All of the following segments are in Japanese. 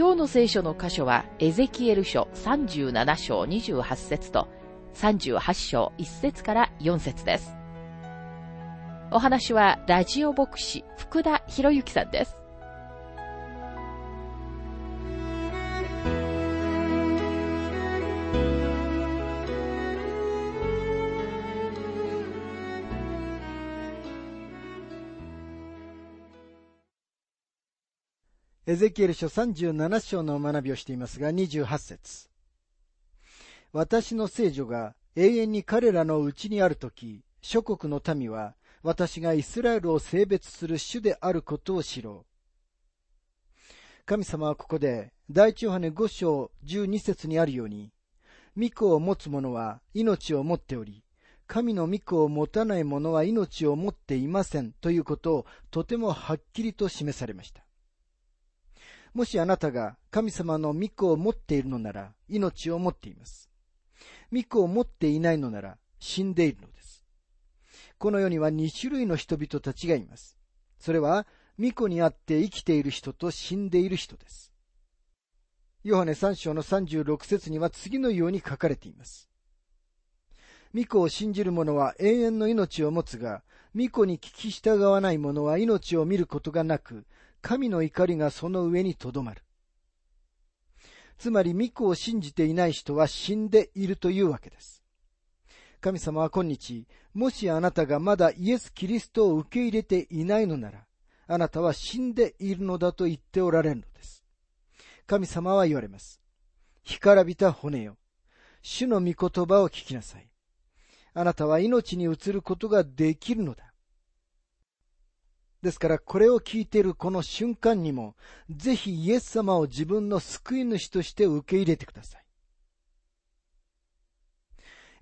今日の聖書の箇所は、エゼキエル書37章28節と38章1節から4節です。お話は、ラジオ牧師、福田博之さんです。エゼキエル書37章の学びをしていますが、28節私の聖女が永遠に彼らのうちにあるとき、諸国の民は私がイスラエルを性別する主であることを知ろう。神様はここで、第一ヨハネ5章12節にあるように、御子を持つ者は命を持っており、神の御子を持たない者は命を持っていませんということをとてもはっきりと示されました。もしあなたが神様の御子を持っているのなら、命を持っています。御子を持っていないのなら、死んでいるのです。この世には2種類の人々たちがいます。それは、御子にあって生きている人と死んでいる人です。ヨハネ3章の36節には次のように書かれています。御子を信じる者は永遠の命を持つが、御子に聞き従わない者は命を見ることがなく、神の怒りがその上にとどまる。つまり、御子を信じていない人は死んでいるというわけです。神様は今日、もしあなたがまだイエス・キリストを受け入れていないのなら、あなたは死んでいるのだと言っておられるのです。神様は言われます。干からびた骨よ。主の御言葉を聞きなさい。あなたは命に移ることができるのだ。ですから、これを聞いているこの瞬間にも、ぜひイエス様を自分の救い主として受け入れてください。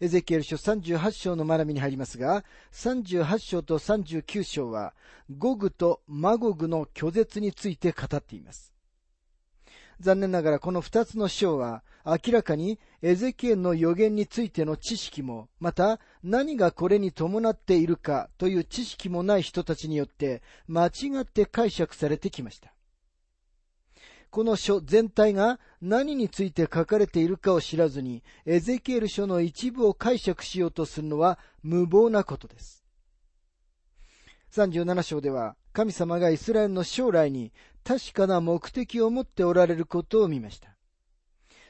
エゼキエル書38章の学びに入りますが、38章と39章は、ゴグとマゴグの拒絶について語っています。残念ながらこの二つの章は明らかにエゼキエルの予言についての知識も、また何がこれに伴っているかという知識もない人たちによって間違って解釈されてきました。この書全体が何について書かれているかを知らずに、エゼキエル書の一部を解釈しようとするのは無謀なことです。37章では、神様がイスラエルの将来に確かな目的を持っておられることを見ました。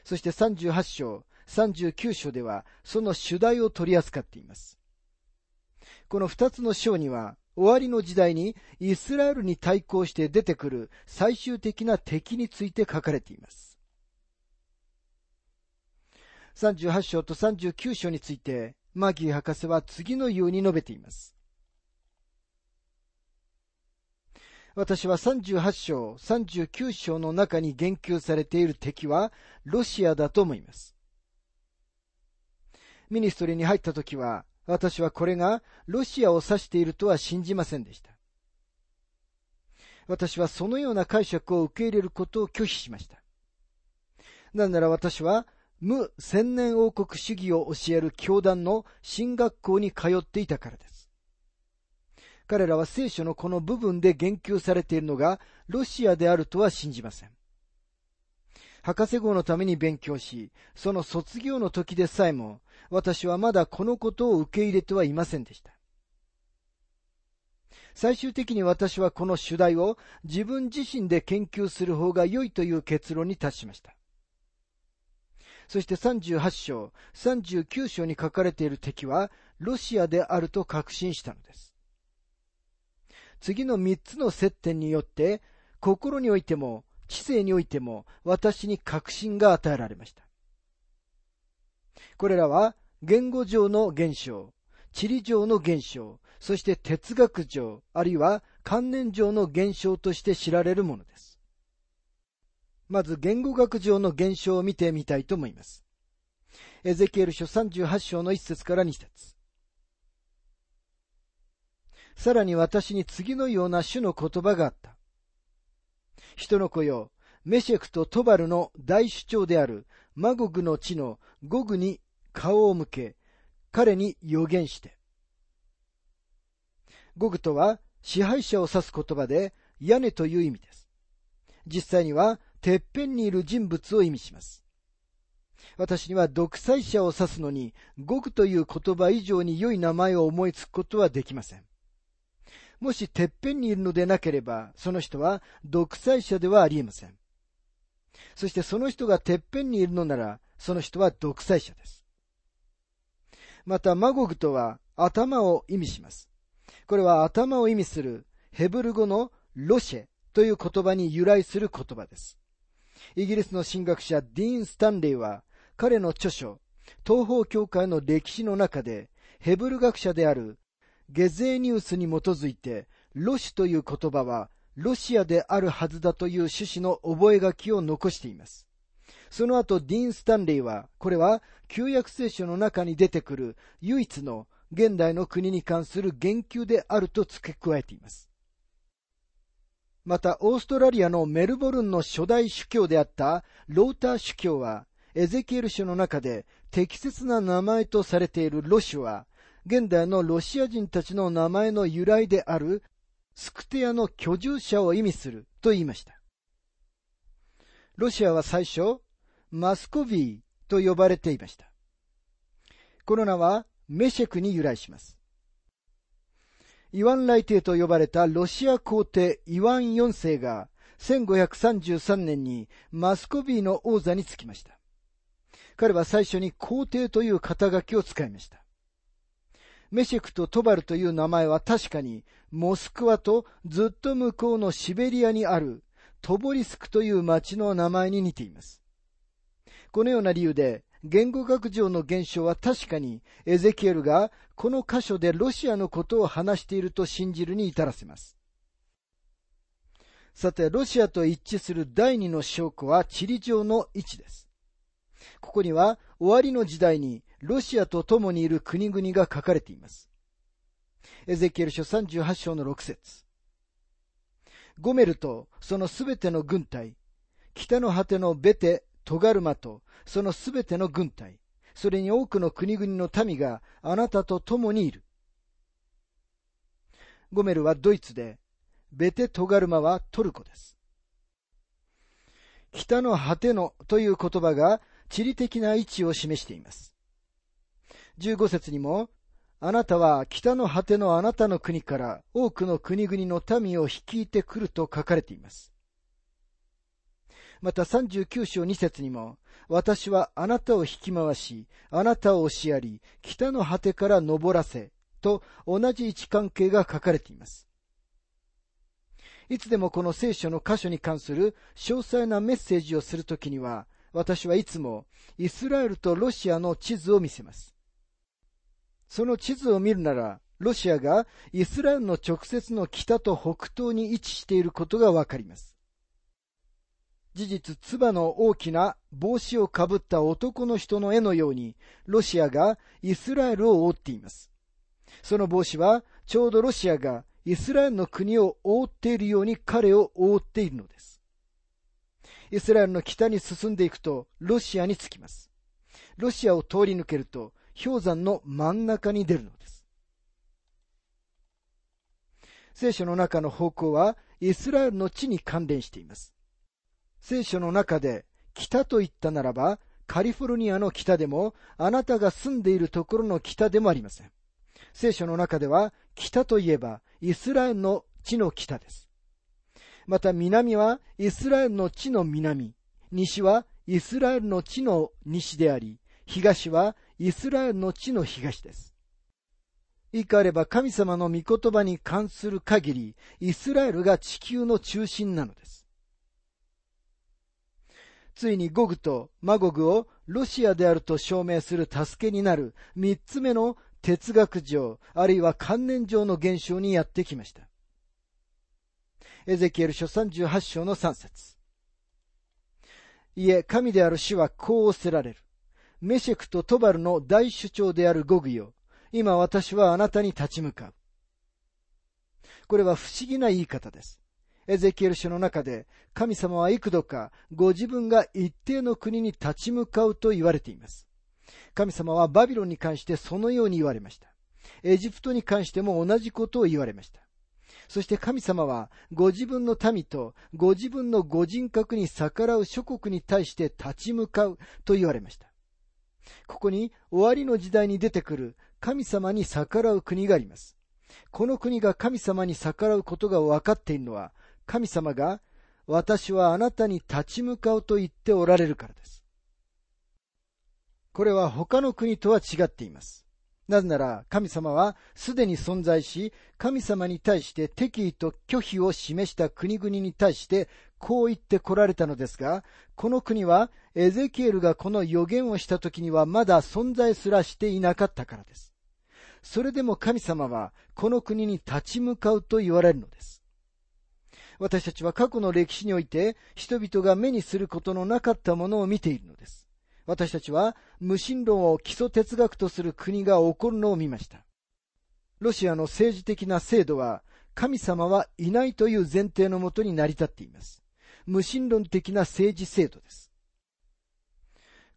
そして38章、39章ではその主題を取り扱っています。この二つの章には終わりの時代にイスラエルに対抗して出てくる最終的な敵について書かれています。38章と39章についてマギー博士は次のように述べています。私は38章、39章の中に言及されている敵はロシアだと思います。ミニストリーに入った時は、私はこれがロシアを指しているとは信じませんでした。私はそのような解釈を受け入れることを拒否しました。なぜなら私は無千年王国主義を教える教団の進学校に通っていたからです。彼らは聖書のこの部分で言及されているのがロシアであるとは信じません。博士号のために勉強し、その卒業の時でさえも、私はまだこのことを受け入れてはいませんでした。最終的に私はこの主題を自分自身で研究する方が良いという結論に達しました。そして38章、39章に書かれている敵はロシアであると確信したのです。次の三つの接点によって、心においても、知性においても、私に確信が与えられました。これらは、言語上の現象、地理上の現象、そして哲学上、あるいは観念上の現象として知られるものです。まず言語学上の現象を見てみたいと思います。エゼキエル書38章の1節から2節さらに私に次のような種の言葉があった。人の子よ、メシェクとトバルの大主張であるマゴグの地のゴグに顔を向け、彼に予言して。ゴグとは支配者を指す言葉で屋根という意味です。実際にはてっぺんにいる人物を意味します。私には独裁者を指すのに、ゴグという言葉以上に良い名前を思いつくことはできません。もしてっぺんにいるのでなければ、その人は独裁者ではありえません。そしてその人がてっぺんにいるのなら、その人は独裁者です。また、マゴグとは頭を意味します。これは頭を意味するヘブル語のロシェという言葉に由来する言葉です。イギリスの神学者ディーン・スタンレーは彼の著書、東方教会の歴史の中でヘブル学者であるゲゼーニウスに基づいて、ロシという言葉はロシアであるはずだという趣旨の覚書を残しています。その後、ディーン・スタンレーは、これは旧約聖書の中に出てくる唯一の現代の国に関する言及であると付け加えています。また、オーストラリアのメルボルンの初代主教であったローター主教は、エゼキエル書の中で適切な名前とされているロシュは、現代のロシア人たちの名前の由来であるスクテアの居住者を意味すると言いました。ロシアは最初、マスコビーと呼ばれていました。この名はメシェクに由来します。イワン来帝と呼ばれたロシア皇帝イワン4世が1533年にマスコビーの王座につきました。彼は最初に皇帝という肩書きを使いました。メシェクとトバルという名前は確かに、モスクワとずっと向こうのシベリアにあるトボリスクという町の名前に似ています。このような理由で、言語学上の現象は確かにエゼキエルがこの箇所でロシアのことを話していると信じるに至らせます。さて、ロシアと一致する第二の証拠は地理上の位置です。ここには終わりの時代にロシアと共にいる国々が書かれています。エゼキエル書38章の6節ゴメルとそのすべての軍隊、北の果てのベテ、トガルマとそのすべての軍隊、それに多くの国々の民があなたと共にいる。ゴメルはドイツで、ベテトガルマはトルコです。北の果てのという言葉が地理的な位置を示しています。15節にも、あなたは北の果てのあなたの国から多くの国々の民を率いてくると書かれています。また39章2節にも、私はあなたを引き回し、あなたを押しやり、北の果てから登らせ、と同じ位置関係が書かれています。いつでもこの聖書の箇所に関する詳細なメッセージをするときには、私はいつもイスラエルとロシアの地図を見せます。その地図を見るなら、ロシアがイスラエルの直接の北と北東に位置していることがわかります。事実、唾の大きな帽子をかぶった男の人の絵のように、ロシアがイスラエルを覆っています。その帽子は、ちょうどロシアがイスラエルの国を覆っているように彼を覆っているのです。イスラエルの北に進んでいくと、ロシアに着きます。ロシアを通り抜けると、氷山の真ん中に出るのです。聖書の中の方向はイスラエルの地に関連しています。聖書の中で北と言ったならば、カリフォルニアの北でも、あなたが住んでいるところの北でもありません。聖書の中では、北といえば、イスラエルの地の北です。また南はイスラエルの地の南、西はイスラエルの地の西であり、東はイスラエルの地の東です。いかれば神様の御言葉に関する限り、イスラエルが地球の中心なのです。ついにゴグとマゴグをロシアであると証明する助けになる三つ目の哲学上、あるいは観念上の現象にやってきました。エゼキエル書38章の3節いえ、神である主はこうおせられる。メシェクとトバルの大主張であるゴグよ。今私はあなたに立ち向かう。これは不思議な言い方です。エゼキエル書の中で、神様は幾度かご自分が一定の国に立ち向かうと言われています。神様はバビロンに関してそのように言われました。エジプトに関しても同じことを言われました。そして神様はご自分の民とご自分のご人格に逆らう諸国に対して立ち向かうと言われました。ここに終わりの時代に出てくる神様に逆らう国があります。この国が神様に逆らうことが分かっているのは神様が私はあなたに立ち向かうと言っておられるからです。これは他の国とは違っています。なぜなら神様はすでに存在し、神様に対して敵意と拒否を示した国々に対してこう言って来られたのですが、この国はエゼキエルがこの予言をした時にはまだ存在すらしていなかったからです。それでも神様はこの国に立ち向かうと言われるのです。私たちは過去の歴史において人々が目にすることのなかったものを見ているのです。私たちは無神論を基礎哲学とする国が起こるのを見ました。ロシアの政治的な制度は神様はいないという前提のもとに成り立っています。無神論的な政治制度です。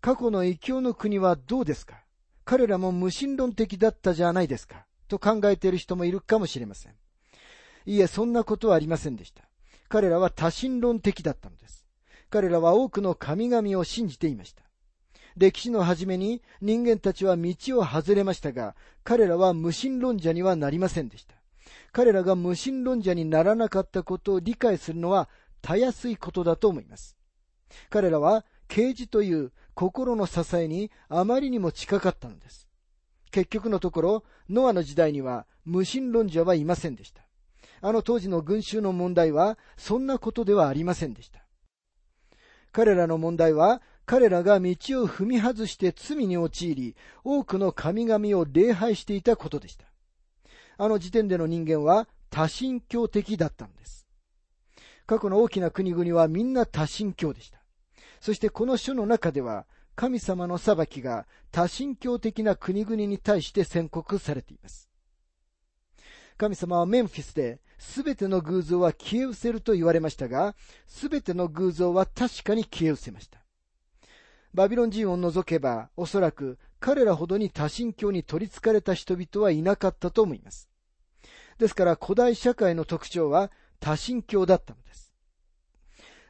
過去の異教の国はどうですか？彼らも無神論的だったじゃないですかと考えている人もいるかもしれません。いえ、そんなことはありませんでした。彼らは多神論的だったのです。彼らは多くの神々を信じていました。歴史の初めに人間たちは道を外れましたが、彼らは無神論者にはなりませんでした。彼らが無神論者にならなかったことを理解するのはたやすいことだと思います。彼らは啓示という心の支えにあまりにも近かったのです。結局のところ、ノアの時代には無神論者はいませんでした。あの当時の群衆の問題は、そんなことではありませんでした。彼らの問題は、彼らが道を踏み外して罪に陥り、多くの神々を礼拝していたことでした。あの時点での人間は多神教的だったのです。過去の大きな国々はみんな多神教でした。そしてこの書の中では、神様の裁きが多神教的な国々に対して宣告されています。神様はメンフィスですべての偶像は消え失せると言われましたが、すべての偶像は確かに消え失せました。バビロン人を除けば、おそらく彼らほどに多神教に取り憑かれた人々はいなかったと思います。ですから古代社会の特徴は多神教だったのです。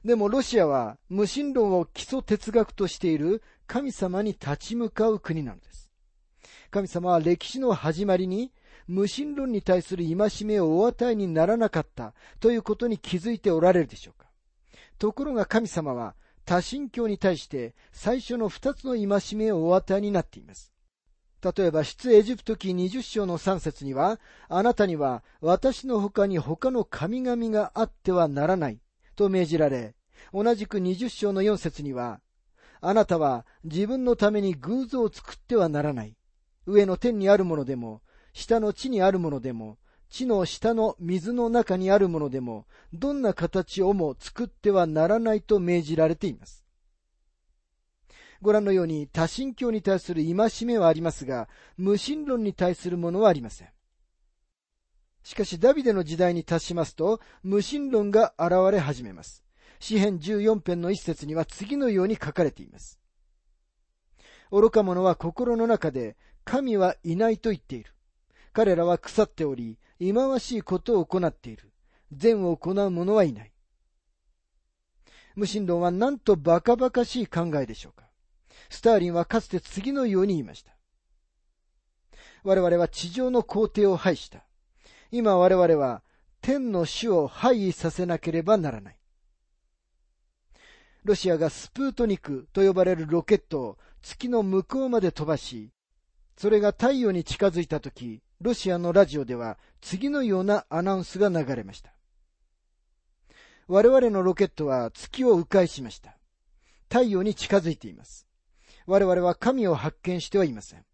でもロシアは無神論を基礎哲学としている神様に立ち向かう国なのです。神様は歴史の始まりに無神論に対する戒めをお与えにならなかったということに気づいておられるでしょうか。ところが神様は多神教に対して最初の二つの戒めをお与えになっています。例えば、出エジプト記20章の3節には、あなたには私の他に他の神々があってはならないと命じられ、同じく20章の4節には、あなたは自分のために偶像を作ってはならない。上の天にあるものでも、下の地にあるものでも、地の下の水の中にあるものでも、どんな形をも作ってはならないと命じられています。ご覧のように多神教に対する戒めはありますが、無神論に対するものはありません。しかし、ダビデの時代に達しますと、無神論が現れ始めます。詩編14編の一節には次のように書かれています。愚か者は心の中で、神はいないと言っている。彼らは腐っており、忌まわしいことを行っている。善を行う者はいない。無神論はなんとバカバカしい考えでしょうか。スターリンはかつて次のように言いました。我々は地上の皇帝を廃した。今我々は天の主を廃位させなければならない。ロシアがスプートニクと呼ばれるロケットを月の向こうまで飛ばし、それが太陽に近づいたとき、ロシアのラジオでは次のようなアナウンスが流れました。我々のロケットは月を迂回しました。太陽に近づいています。我々は神を発見してはいません。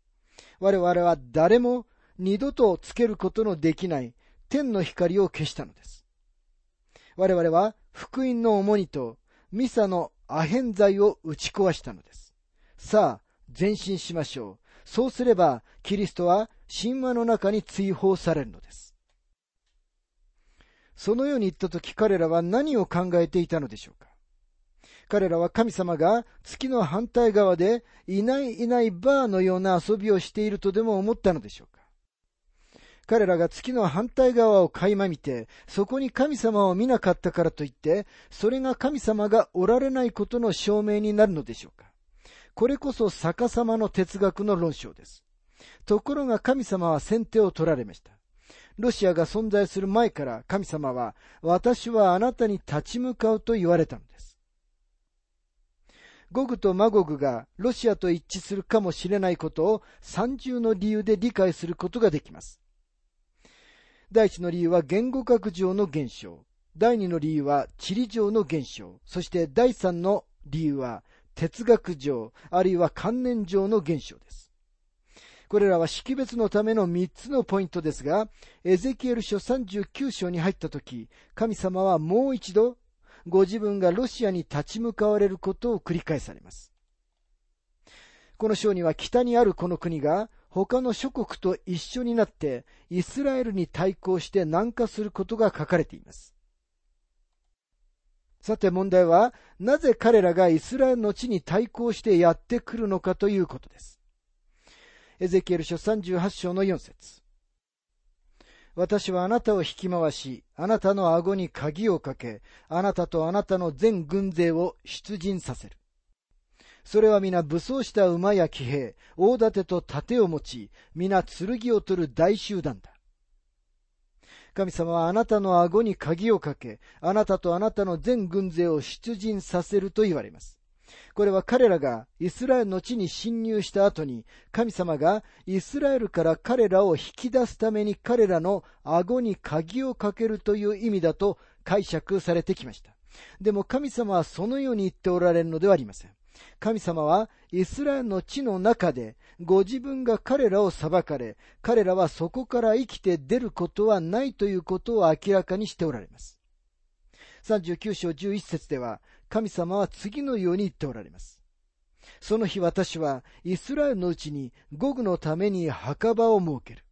我々は誰も二度とつけることのできない天の光を消したのです。我々は福音の重荷とミサのアヘン剤を打ち壊したのです。さあ、前進しましょう。そうすれば、キリストは神話の中に追放されるのです。そのように言ったとき彼らは何を考えていたのでしょうか？彼らは神様が月の反対側でいないいないバーのような遊びをしているとでも思ったのでしょうか？彼らが月の反対側を垣間見て、そこに神様を見なかったからといって、それが神様がおられないことの証明になるのでしょうか？これこそ逆さまの哲学の論証です。ところが神様は先手を取られました。ロシアが存在する前から神様は、私はあなたに立ち向かうと言われたのです。ゴグとマゴグがロシアと一致するかもしれないことを三重の理由で理解することができます。第一の理由は言語学上の現象。第二の理由は地理上の現象。そして第三の理由は哲学上、あるいは観念上の現象です。これらは識別のための三つのポイントですが、エゼキエル書39章に入ったとき、神様はもう一度ご自分がロシアに立ち向かわれることを繰り返されます。この章には北にあるこの国が他の諸国と一緒になってイスラエルに対抗して南下することが書かれています。さて問題は、なぜ彼らがイスラエルの地に対抗してやってくるのかということです。エゼキエル書38章の4節私はあなたを引き回し、あなたの顎に鍵をかけ、あなたとあなたの全軍勢を出陣させる。それは皆武装した馬や騎兵、大盾と盾を持ち、皆剣を取る大集団だ。神様はあなたの顎に鍵をかけ、あなたとあなたの全軍勢を出陣させると言われます。これは彼らがイスラエルの地に侵入した後に、神様がイスラエルから彼らを引き出すために彼らの顎に鍵をかけるという意味だと解釈されてきました。でも神様はそのように言っておられるのではありません。神様はイスラエルの地の中でご自分が彼らを裁かれ、彼らはそこから生きて出ることはないということを明らかにしておられます。39章11節では神様は次のように言っておられます。その日私はイスラエルのうちにゴグのために墓場を設ける。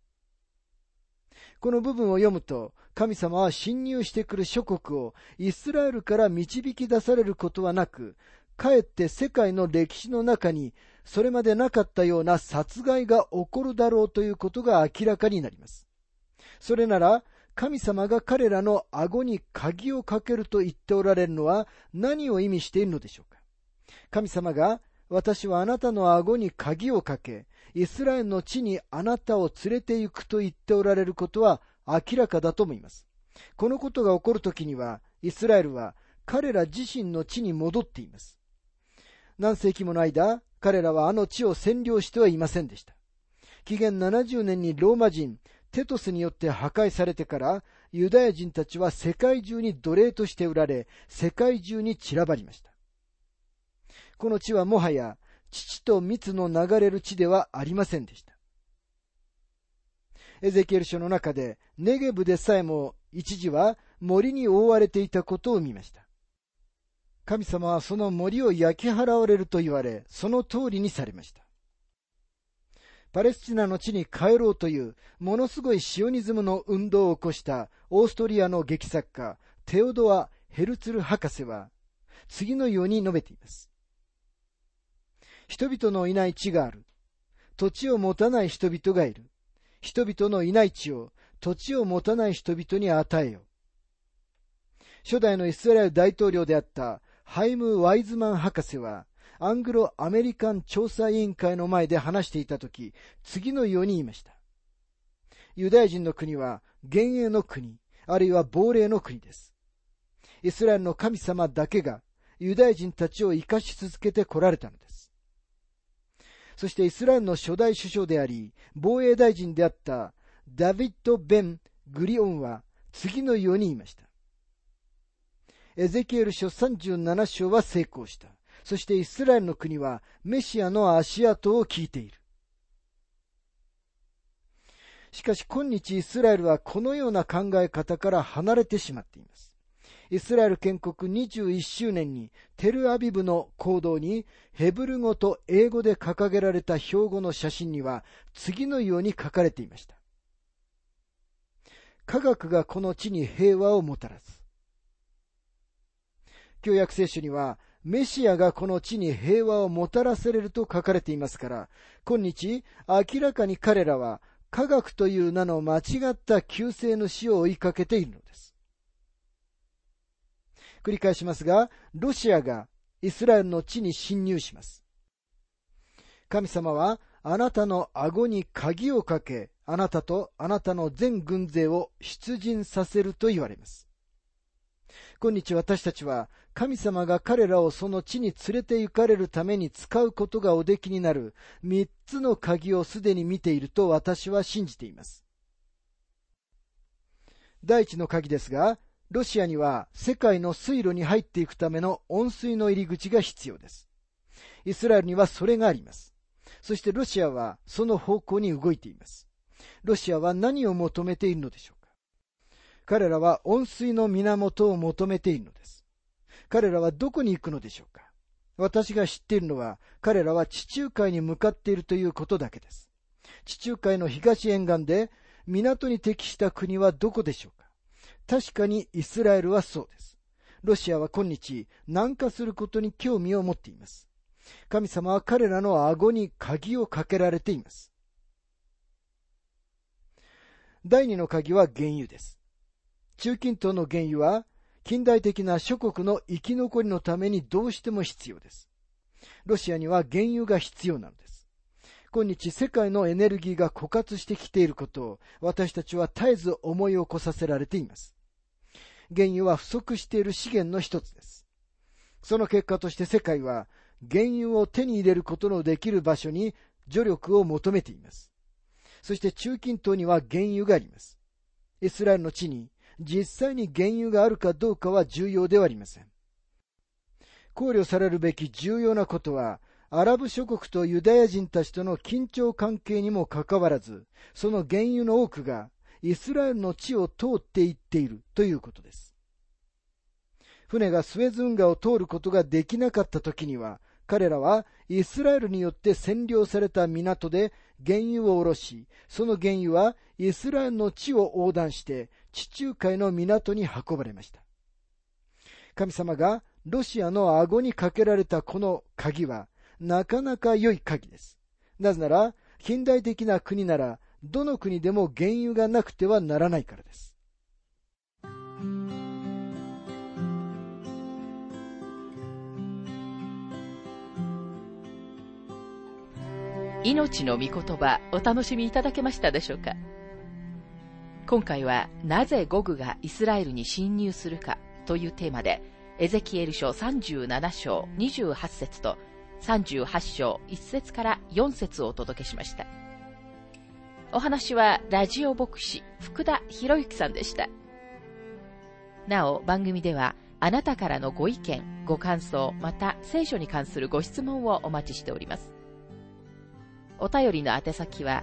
この部分を読むと、神様は侵入してくる諸国をイスラエルから導き出されることはなく、かえって世界の歴史の中にそれまでなかったような殺害が起こるだろうということが明らかになります。それなら、神様が彼らの顎に鍵をかけると言っておられるのは何を意味しているのでしょうか？神様が私はあなたの顎に鍵をかけ、イスラエルの地にあなたを連れて行くと言っておられることは明らかだと思います。このことが起こるときには、イスラエルは彼ら自身の地に戻っています。何世紀もの間、彼らはあの地を占領してはいませんでした。紀元70年にローマ人、テトスによって破壊されてから、ユダヤ人たちは世界中に奴隷として売られ、世界中に散らばりました。この地はもはや、父と蜜の流れる地ではありませんでした。エゼキエル書の中で、ネゲブでさえも一時は森に覆われていたことを見ました。神様はその森を焼き払われると言われ、その通りにされました。パレスチナの地に帰ろうというものすごいシオニズムの運動を起こしたオーストリアの劇作家テオドア・ヘルツル博士は次のように述べています。人々のいない地がある。土地を持たない人々がいる。人々のいない地を土地を持たない人々に与えよ。初代のイスラエル大統領であったハイム・ワイズマン博士は、アングロ・アメリカン調査委員会の前で話していたとき、次のように言いました。ユダヤ人の国は幻影の国、あるいは亡霊の国です。イスラエルの神様だけがユダヤ人たちを生かし続けて来られたのです。そしてイスラエルの初代首相であり、防衛大臣であったダビッド・ベン・グリオンは次のように言いました。エゼキエル書37章は成功した。そしてイスラエルの国はメシアの足跡を聞いている。しかし今日イスラエルはこのような考え方から離れてしまっています。イスラエル建国21周年にテルアビブの行動にヘブル語と英語で掲げられた標語の写真には次のように書かれていました。科学がこの地に平和をもたらす。旧約聖書にはメシアがこの地に平和をもたらされると書かれていますから、今日明らかに彼らは科学という名の間違った救世主を追いかけているのです。繰り返しますが、ロシアがイスラエルの地に侵入します。神様はあなたの顎に鍵をかけ、あなたとあなたの全軍勢を出陣させると言われます。今日私たちは神様が彼らをその地に連れて行かれるために使うことがおできになる三つの鍵をすでに見ていると私は信じています。第一の鍵ですが、ロシアには世界の水路に入っていくための温水の入り口が必要です。イスラエルにはそれがあります。そしてロシアはその方向に動いています。ロシアは何を求めているのでしょうか彼らは温水の源を求めているのです。彼らはどこに行くのでしょうか？私が知っているのは、彼らは地中海に向かっているということだけです。地中海の東沿岸で、港に適した国はどこでしょうか？確かにイスラエルはそうです。ロシアは今日、南下することに興味を持っています。神様は彼らの顎に鍵をかけられています。第二の鍵は原油です。中近東の原油は近代的な諸国の生き残りのためにどうしても必要です。ロシアには原油が必要なのです。今日世界のエネルギーが枯渇してきていることを私たちは絶えず思い起こさせられています。原油は不足している資源の一つです。その結果として世界は原油を手に入れることのできる場所に助力を求めています。そして中近東には原油があります。イスラエルの地に実際に原油があるかどうかは重要ではありません。考慮されるべき重要なことは、アラブ諸国とユダヤ人たちとの緊張関係にもかかわらず、その原油の多くがイスラエルの地を通っていっているということです。船がスウェズ運河を通ることができなかった時には、彼らはイスラエルによって占領された港で原油を下ろし、その原油はイスラエルの地を横断して地中海の港に運ばれました。神様がロシアの顎にかけられたこの鍵はなかなか良い鍵です。なぜなら、近代的な国なら、どの国でも原油がなくてはならないからです。命の御言葉お楽しみいただけましたでしょうか？今回はなぜゴグがイスラエルに侵入するかというテーマで、エゼキエル書37章28節と38章1節から4節をお届けしました。お話はラジオ牧師福田博之さんでした。なお番組ではあなたからのご意見、ご感想、また聖書に関するご質問をお待ちしております。お便りの宛先は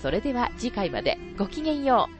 それでは次回までごきげんよう。